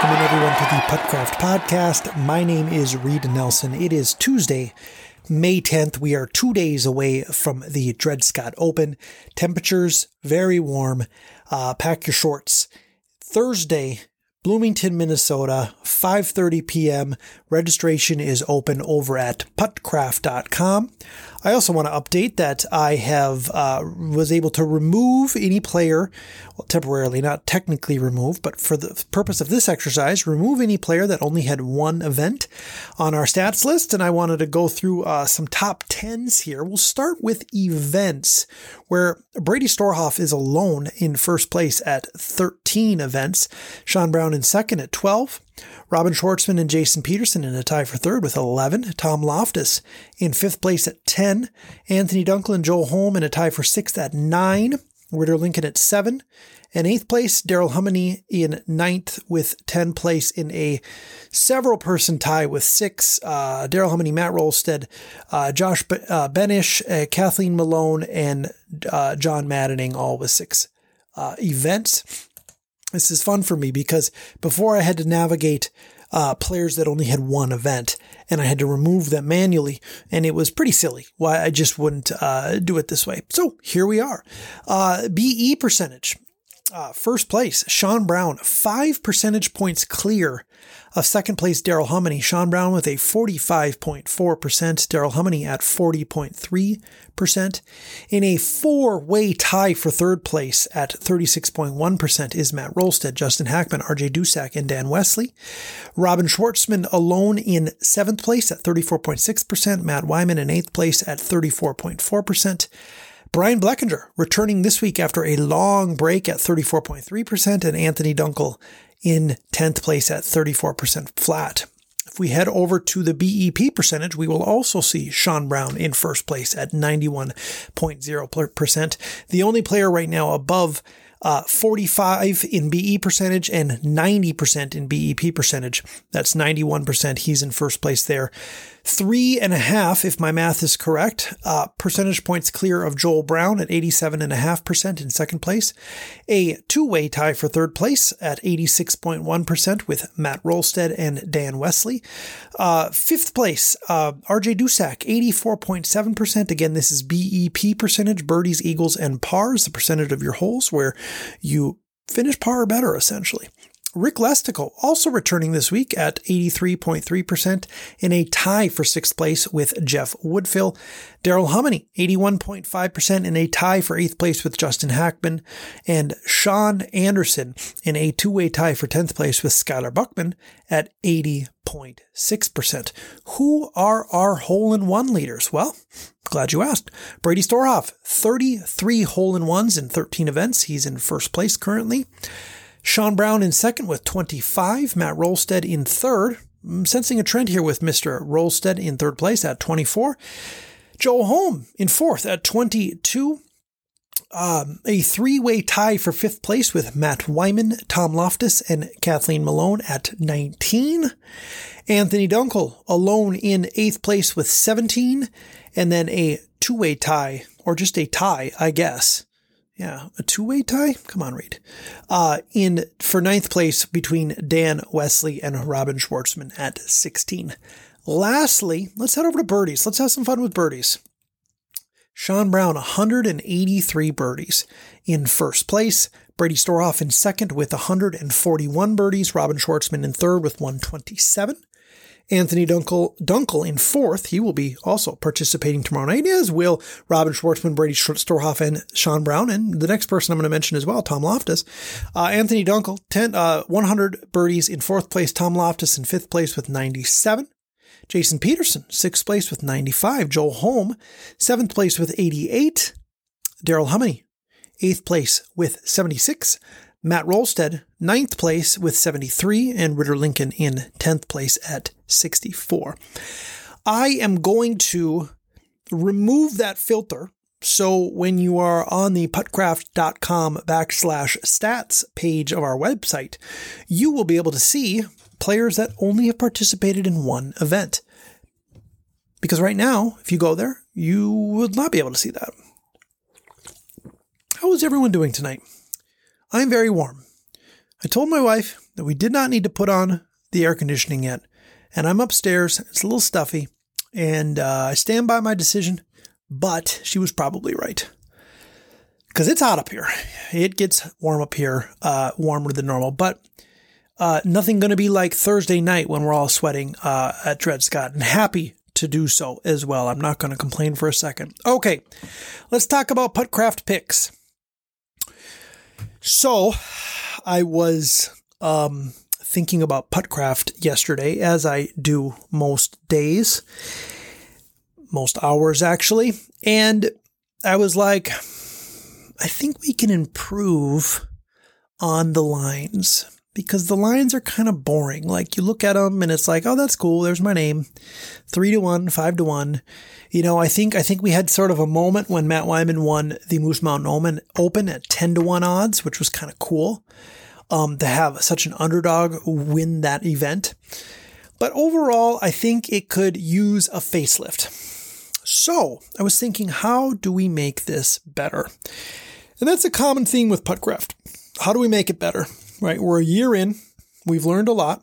welcome in everyone to the Puttcraft Podcast. My name is Reed Nelson. It is Tuesday, May 10th. We are two days away from the Dred Scott Open. Temperatures very warm. Uh, pack your shorts. Thursday, Bloomington, Minnesota, 5:30 p.m. Registration is open over at puttcraft.com. I also want to update that I have uh, was able to remove any player, well, temporarily, not technically remove, but for the purpose of this exercise, remove any player that only had one event on our stats list. And I wanted to go through uh, some top tens here. We'll start with events, where Brady Storhoff is alone in first place at 13 events. Sean Brown in second at 12. Robin Schwartzman and Jason Peterson in a tie for third with 11. Tom Loftus in fifth place at 10. Anthony Dunkel and Joel Holm in a tie for sixth at 9. Ritter Lincoln at 7. And eighth place, Darrell Hummany in ninth with 10 place in a several person tie with six. Uh, Darrell Hummany, Matt Rolstead, uh, Josh B- uh, Benish, uh, Kathleen Malone, and uh, John Maddening, all with six uh, events this is fun for me because before I had to navigate uh, players that only had one event and I had to remove them manually. And it was pretty silly why I just wouldn't uh, do it this way. So here we are. Uh, BE percentage. Uh, first place, Sean Brown, five percentage points clear of second place, Darrell Hummany. Sean Brown with a 45.4%, Darrell Hummany at 40.3%. In a four way tie for third place at 36.1% is Matt Rolstead, Justin Hackman, RJ Dusak, and Dan Wesley. Robin Schwartzman alone in seventh place at 34.6%, Matt Wyman in eighth place at 34.4%. Brian Bleckinger returning this week after a long break at 34.3%, and Anthony Dunkel in 10th place at 34% flat. If we head over to the BEP percentage, we will also see Sean Brown in first place at 91.0%. The only player right now above uh, 45 in BE percentage and 90% in BEP percentage. That's 91%. He's in first place there. Three and a half, if my math is correct, uh, percentage points clear of Joel Brown at 87.5% in second place. A two way tie for third place at 86.1% with Matt Rolstead and Dan Wesley. Uh, fifth place, uh, RJ Dusak, 84.7%. Again, this is BEP percentage, birdies, eagles, and pars, the percentage of your holes where you finish par or better, essentially. Rick Lestico also returning this week at 83.3% in a tie for sixth place with Jeff Woodfill. Daryl Hummany, 81.5% in a tie for eighth place with Justin Hackman. And Sean Anderson in a two-way tie for 10th place with Skylar Buckman at 80.6%. Who are our hole-in-one leaders? Well, glad you asked. Brady Storhoff, 33 hole-in-ones in 13 events. He's in first place currently. Sean Brown in second with 25. Matt Rolstead in third. I'm sensing a trend here with Mr. Rolstead in third place at 24. Joel Holm in fourth at 22. Um, a three way tie for fifth place with Matt Wyman, Tom Loftus, and Kathleen Malone at 19. Anthony Dunkel alone in eighth place with 17. And then a two way tie, or just a tie, I guess, yeah, a two-way tie. Come on, Reed. Uh, in for ninth place between Dan Wesley and Robin Schwartzman at 16. Lastly, let's head over to birdies. Let's have some fun with birdies. Sean Brown, 183 birdies in first place. Brady Storhoff in second with 141 birdies. Robin Schwartzman in third with 127. Anthony Dunkel, Dunkel in fourth. He will be also participating tomorrow night, as will Robin Schwartzman, Brady Storhoff, and Sean Brown. And the next person I'm going to mention as well, Tom Loftus. Uh, Anthony Dunkel, 10, uh, 100 birdies in fourth place. Tom Loftus in fifth place with 97. Jason Peterson, sixth place with 95. Joel Holm, seventh place with 88. Daryl Hummany, eighth place with 76. Matt Rolstead, ninth place with 73, and Ritter Lincoln in 10th place at 64. I am going to remove that filter. So when you are on the puttcraft.com backslash stats page of our website, you will be able to see players that only have participated in one event. Because right now, if you go there, you would not be able to see that. How is everyone doing tonight? I'm very warm. I told my wife that we did not need to put on the air conditioning yet. And I'm upstairs. It's a little stuffy. And uh, I stand by my decision, but she was probably right. Because it's hot up here. It gets warm up here, uh, warmer than normal. But uh, nothing going to be like Thursday night when we're all sweating uh, at Dred Scott. And happy to do so as well. I'm not going to complain for a second. Okay, let's talk about Puttcraft picks. So, I was um, thinking about Puttcraft yesterday, as I do most days, most hours actually, and I was like, I think we can improve on the lines because the lines are kind of boring. Like you look at them and it's like, oh, that's cool. There's my name. Three to one, five to one. You know, I think, I think we had sort of a moment when Matt Wyman won the Moose Mountain Open at 10 to one odds, which was kind of cool. Um, to have such an underdog win that event. But overall, I think it could use a facelift. So I was thinking, how do we make this better? And that's a common theme with Puttcraft. How do we make it better? right? We're a year in, we've learned a lot,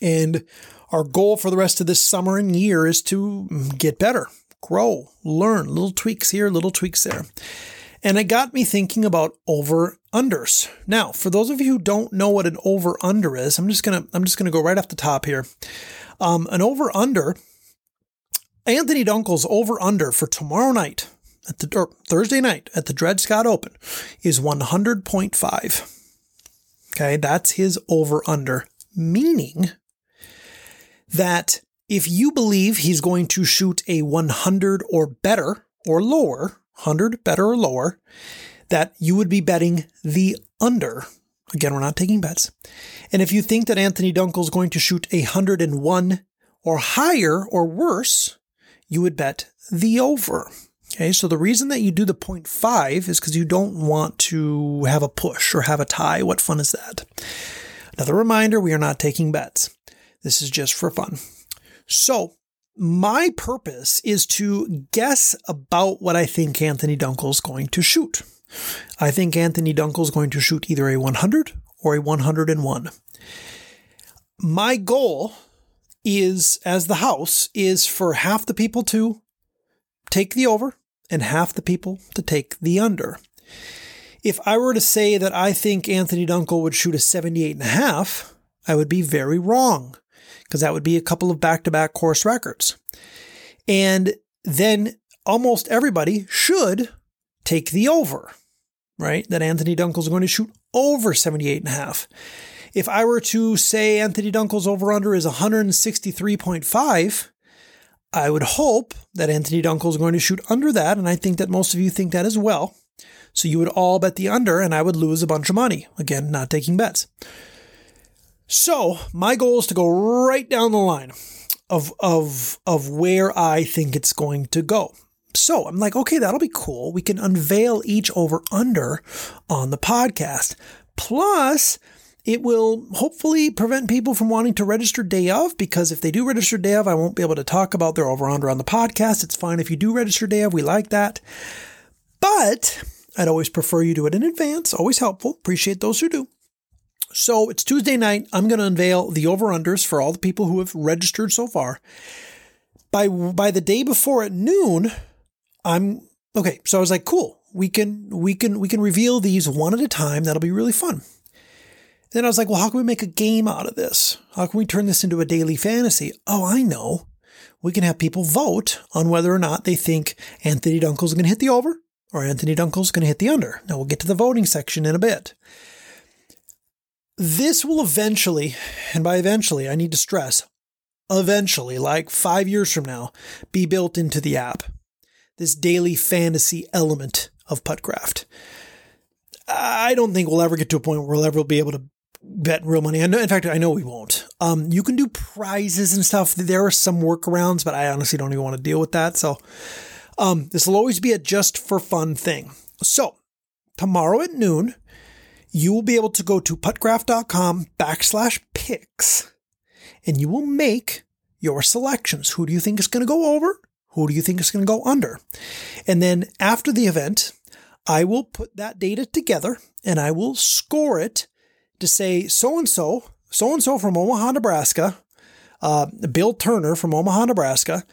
and our goal for the rest of this summer and year is to get better, grow, learn, little tweaks here, little tweaks there. And it got me thinking about over unders. Now, for those of you who don't know what an over under is, I'm just gonna I'm just gonna go right off the top here. Um, an over under. Anthony Dunkel's over under for tomorrow night at the or Thursday night at the Dred Scott Open is 100.5. Okay, that's his over under, meaning that if you believe he's going to shoot a 100 or better or lower, 100 better or lower, that you would be betting the under. Again, we're not taking bets. And if you think that Anthony Dunkel is going to shoot a 101 or higher or worse, you would bet the over. Okay, so the reason that you do the 0.5 is because you don't want to have a push or have a tie. What fun is that? Another reminder we are not taking bets. This is just for fun. So, my purpose is to guess about what I think Anthony Dunkel is going to shoot. I think Anthony Dunkel is going to shoot either a 100 or a 101. My goal is, as the house, is for half the people to take the over and half the people to take the under. If I were to say that I think Anthony Dunkel would shoot a 78 and a half, I would be very wrong because that would be a couple of back to back course records. And then almost everybody should take the over, right? That Anthony Dunkel is going to shoot over 78 and a half. If I were to say Anthony Dunkel's over under is 163.5, I would hope that Anthony Dunkel is going to shoot under that, and I think that most of you think that as well. So you would all bet the under, and I would lose a bunch of money. Again, not taking bets. So my goal is to go right down the line of of of where I think it's going to go. So I'm like, okay, that'll be cool. We can unveil each over under on the podcast. Plus, it will hopefully prevent people from wanting to register day of because if they do register day of, I won't be able to talk about their over under on the podcast. It's fine if you do register day of. We like that. But I'd always prefer you do it in advance. Always helpful. Appreciate those who do. So it's Tuesday night. I'm going to unveil the over unders for all the people who have registered so far. By by the day before at noon, I'm okay. So I was like, cool. We can we can we can reveal these one at a time. That'll be really fun. Then I was like, well, how can we make a game out of this? How can we turn this into a daily fantasy? Oh, I know. We can have people vote on whether or not they think Anthony Dunkel's going to hit the over or Anthony Dunkel's going to hit the under. Now we'll get to the voting section in a bit. This will eventually, and by eventually, I need to stress, eventually, like five years from now, be built into the app. This daily fantasy element of Puttcraft. I don't think we'll ever get to a point where we'll ever be able to bet real money. I know, in fact, I know we won't. Um, you can do prizes and stuff. There are some workarounds, but I honestly don't even want to deal with that. So, um, this will always be a just for fun thing. So, tomorrow at noon, you will be able to go to puttcraft.com backslash picks and you will make your selections. Who do you think is going to go over? Who do you think is going to go under? And then after the event, I will put that data together and I will score it to say so and so, so and so from Omaha, Nebraska, uh, Bill Turner from Omaha, Nebraska,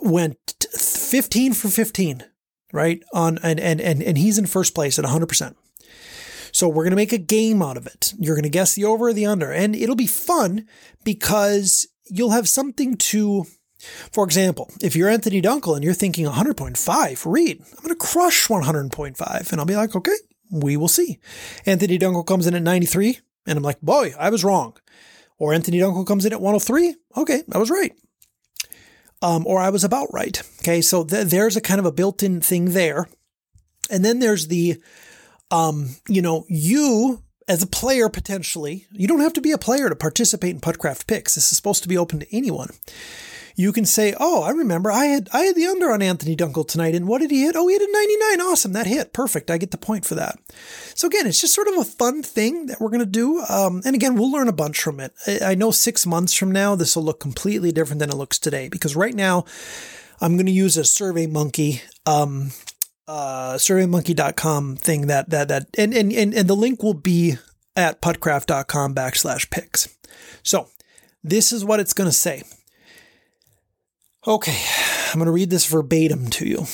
went 15 for 15, right? On and and and, and he's in first place at 100%. So we're going to make a game out of it. You're going to guess the over or the under, and it'll be fun because you'll have something to. For example, if you're Anthony Dunkel and you're thinking 100.5, read, I'm going to crush 100.5. And I'll be like, okay, we will see. Anthony Dunkel comes in at 93, and I'm like, boy, I was wrong. Or Anthony Dunkel comes in at 103. Okay, I was right. Um, or I was about right. Okay, so th- there's a kind of a built in thing there. And then there's the um, you know, you as a player potentially, you don't have to be a player to participate in Puttcraft picks. This is supposed to be open to anyone. You can say, "Oh, I remember I had I had the under on Anthony Dunkel tonight, and what did he hit? Oh, he hit a 99. Awesome, that hit, perfect. I get the point for that." So again, it's just sort of a fun thing that we're going to do. Um, and again, we'll learn a bunch from it. I, I know six months from now, this will look completely different than it looks today because right now, I'm going to use a Survey Monkey um, uh, surveymonkey.com thing that, that, that, and, and, and, and the link will be at puttcraft.com backslash picks. So this is what it's going to say. Okay. I'm going to read this verbatim to you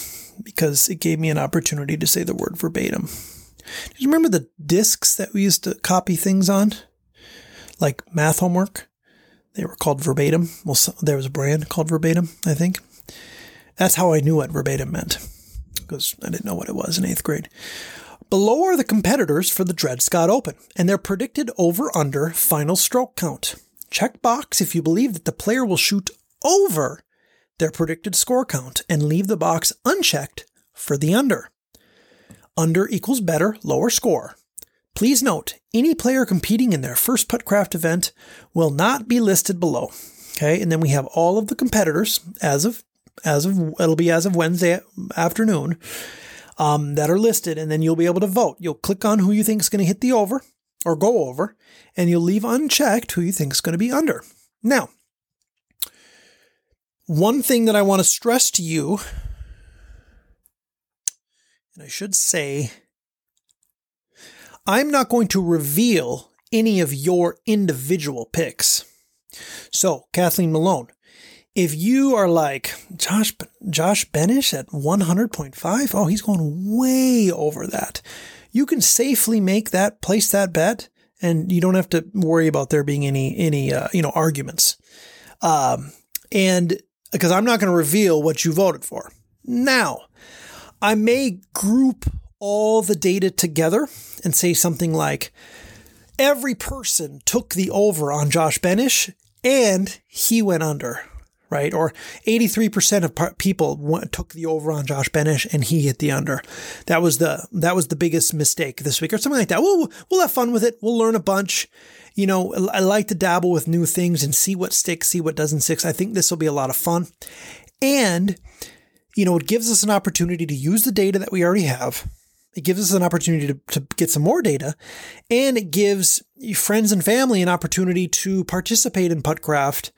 because it gave me an opportunity to say the word verbatim. Do you remember the discs that we used to copy things on? Like math homework? They were called verbatim. Well, there was a brand called verbatim, I think. That's how I knew what verbatim meant because I didn't know what it was in eighth grade. Below are the competitors for the Dred Scott Open and their predicted over under final stroke count. Check box if you believe that the player will shoot over their predicted score count and leave the box unchecked for the under. Under equals better, lower score. Please note, any player competing in their first Puttcraft event will not be listed below. Okay, and then we have all of the competitors as of as of it'll be as of Wednesday afternoon um, that are listed, and then you'll be able to vote. You'll click on who you think is going to hit the over or go over, and you'll leave unchecked who you think is going to be under. Now, one thing that I want to stress to you, and I should say, I'm not going to reveal any of your individual picks. So, Kathleen Malone, if you are like Josh Josh Benish at 100.5, oh, he's going way over that. You can safely make that place that bet, and you don't have to worry about there being any any uh, you know arguments. Um, and because I'm not going to reveal what you voted for. Now, I may group all the data together and say something like every person took the over on Josh Benish and he went under right? Or 83% of people took the over on Josh Benish and he hit the under. That was the that was the biggest mistake this week or something like that. We'll we'll have fun with it. We'll learn a bunch. You know, I like to dabble with new things and see what sticks, see what doesn't stick. I think this will be a lot of fun. And you know, it gives us an opportunity to use the data that we already have. It gives us an opportunity to, to get some more data, and it gives friends and family an opportunity to participate in Puttcraft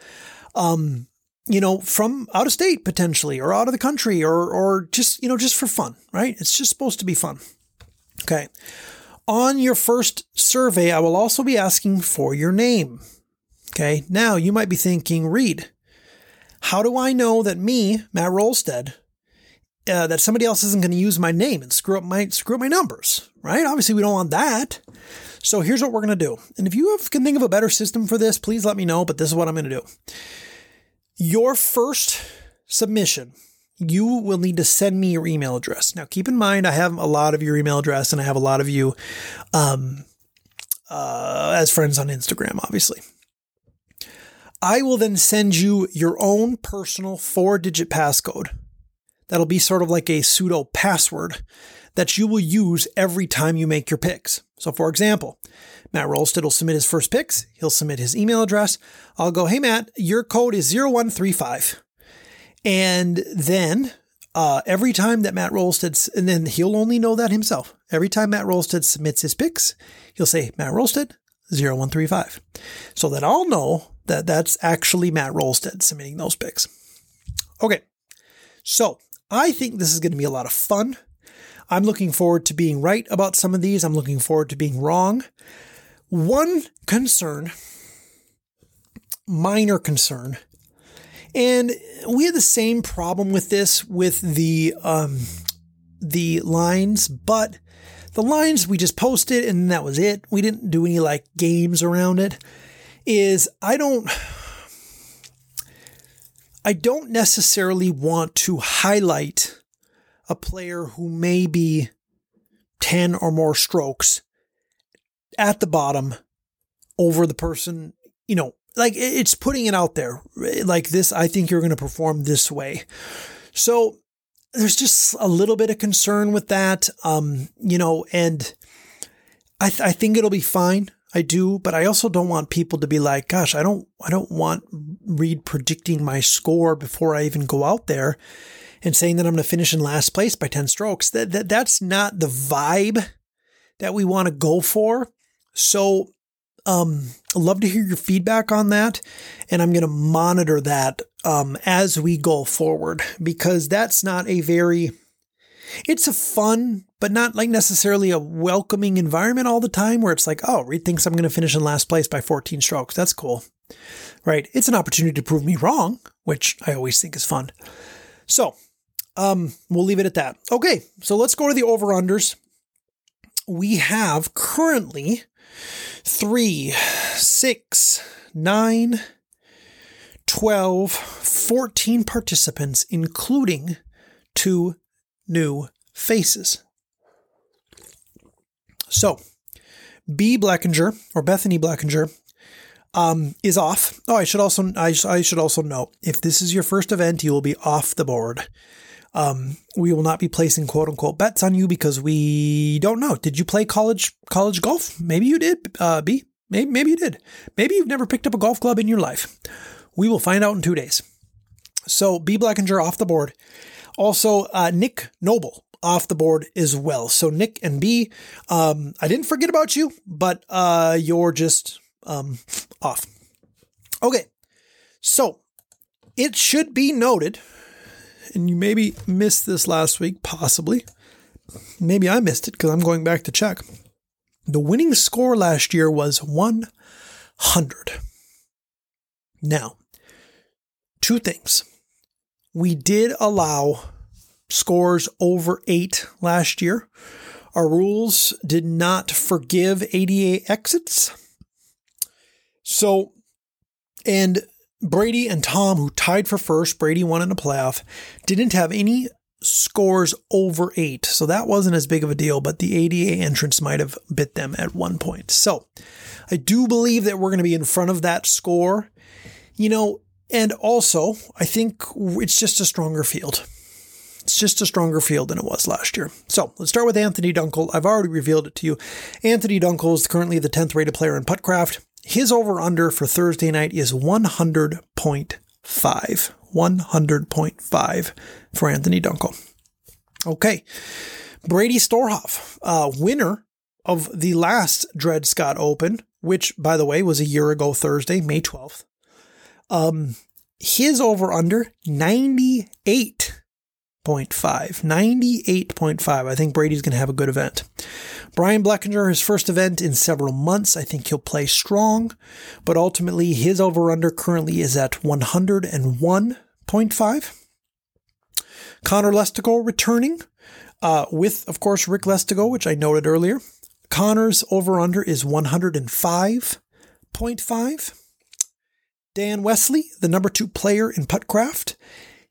um, you know, from out of state potentially or out of the country or or just, you know, just for fun, right? It's just supposed to be fun. Okay. On your first survey, I will also be asking for your name. Okay. Now you might be thinking, Reed, how do I know that me, Matt Rolstead, uh, that somebody else isn't going to use my name and screw up my screw up my numbers, right? Obviously, we don't want that. So here's what we're going to do. And if you have, can think of a better system for this, please let me know. But this is what I'm going to do. Your first submission, you will need to send me your email address. Now, keep in mind, I have a lot of your email address and I have a lot of you um, uh, as friends on Instagram, obviously. I will then send you your own personal four digit passcode. That'll be sort of like a pseudo password that you will use every time you make your picks. So, for example, Matt Rolstead will submit his first picks. He'll submit his email address. I'll go, hey, Matt, your code is 0135. And then uh, every time that Matt Rolstead, and then he'll only know that himself. Every time Matt Rolstead submits his picks, he'll say, Matt Rolstead, 0135. So that I'll know that that's actually Matt Rolstead submitting those picks. Okay. So I think this is going to be a lot of fun. I'm looking forward to being right about some of these. I'm looking forward to being wrong. one concern, minor concern, and we had the same problem with this with the um, the lines, but the lines we just posted and that was it. We didn't do any like games around it. Is I don't I don't necessarily want to highlight a player who may be 10 or more strokes at the bottom over the person, you know, like it's putting it out there like this. I think you're going to perform this way. So there's just a little bit of concern with that. Um, you know, and I, th- I think it'll be fine. I do, but I also don't want people to be like, gosh, I don't, I don't want Reed predicting my score before I even go out there and saying that I'm going to finish in last place by 10 strokes. That, that that's not the vibe that we want to go for. So, um, I'd love to hear your feedback on that. And I'm going to monitor that, um, as we go forward because that's not a very, it's a fun, but not like necessarily a welcoming environment all the time where it's like, oh, Reed thinks I'm going to finish in last place by 14 strokes. That's cool. Right. It's an opportunity to prove me wrong, which I always think is fun. So, um, we'll leave it at that. Okay. So let's go to the over unders. We have currently three, six, nine, 12, 14 participants, including two new faces. So, B. Blackinger or Bethany Blackinger um, is off. Oh, I should also I, I should also note if this is your first event, you will be off the board. Um, we will not be placing quote unquote bets on you because we don't know. Did you play college college golf? Maybe you did. Uh, B. Maybe maybe you did. Maybe you've never picked up a golf club in your life. We will find out in two days. So B. Blackinger off the board. Also, uh, Nick Noble off the board as well. So Nick and B, um, I didn't forget about you, but uh, you're just um, off. Okay, so it should be noted, and you maybe missed this last week, possibly. Maybe I missed it because I'm going back to check. The winning score last year was 100. Now, two things. We did allow scores over eight last year. Our rules did not forgive ADA exits. So, and Brady and Tom, who tied for first, Brady won in the playoff, didn't have any scores over eight. So that wasn't as big of a deal, but the ADA entrance might have bit them at one point. So I do believe that we're going to be in front of that score. You know, and also, I think it's just a stronger field. It's just a stronger field than it was last year. So let's start with Anthony Dunkel. I've already revealed it to you. Anthony Dunkel is currently the 10th rated player in Puttcraft. His over under for Thursday night is 100.5. 100.5 for Anthony Dunkel. Okay. Brady Storhoff, uh, winner of the last Dred Scott Open, which, by the way, was a year ago Thursday, May 12th. Um, his over under 98 98.5. 98.5. I think Brady's going to have a good event. Brian Blackinger, his first event in several months. I think he'll play strong, but ultimately his over under currently is at 101.5. Connor Lestigo returning uh, with, of course, Rick Lestigo, which I noted earlier. Connor's over under is 105.5. Dan Wesley, the number two player in Puttcraft,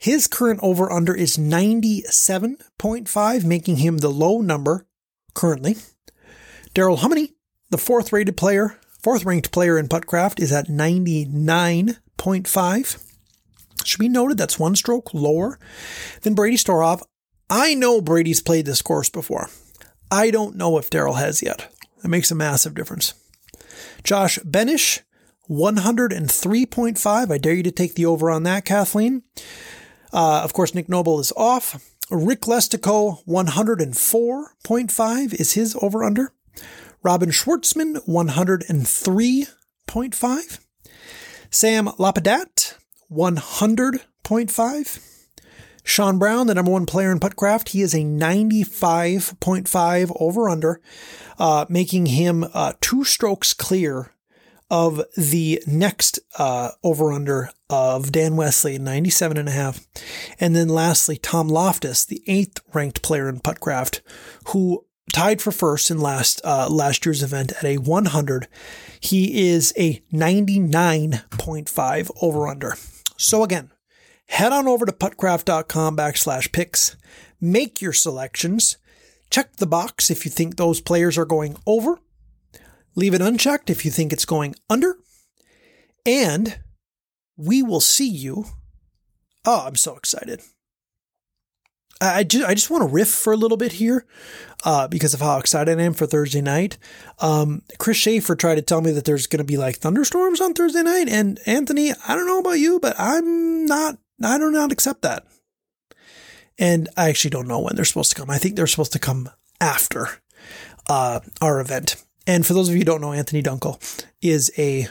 his current over under is 97.5, making him the low number currently. Daryl Humney, the fourth rated player, fourth ranked player in Puttcraft, is at 99.5. Should be noted that's one stroke lower than Brady Storhoff. I know Brady's played this course before. I don't know if Daryl has yet. That makes a massive difference. Josh Benish, 103.5. I dare you to take the over on that, Kathleen. Uh, of course, Nick Noble is off. Rick Lestico, 104.5 is his over under. Robin Schwartzman, 103.5. Sam Lapadat, 100.5. Sean Brown, the number one player in Puttcraft, he is a 95.5 over under, uh, making him uh, two strokes clear of the next uh, over under of Dan Wesley, 97 and a half. And then lastly, Tom Loftus, the eighth ranked player in Puttcraft, who tied for first in last uh, last year's event at a 100. He is a 99.5 over under. So again, head on over to puttcraft.com backslash picks, make your selections, check the box if you think those players are going over, leave it unchecked if you think it's going under, and we will see you. Oh, I'm so excited. I just, I just want to riff for a little bit here uh, because of how excited I am for Thursday night. Um, Chris Schaefer tried to tell me that there's going to be like thunderstorms on Thursday night. And Anthony, I don't know about you, but I'm not, I do not accept that. And I actually don't know when they're supposed to come. I think they're supposed to come after uh, our event. And for those of you who don't know, Anthony Dunkel is a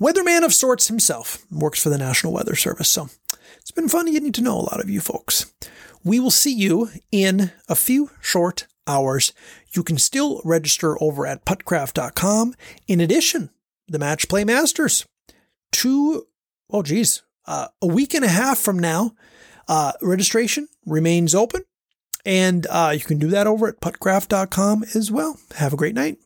weatherman of sorts himself, works for the National Weather Service. So it's been fun getting to know a lot of you folks. We will see you in a few short hours. You can still register over at puttcraft.com. In addition, the Match Play Masters. Two, oh geez, uh, a week and a half from now, uh, registration remains open. And uh, you can do that over at puttcraft.com as well. Have a great night.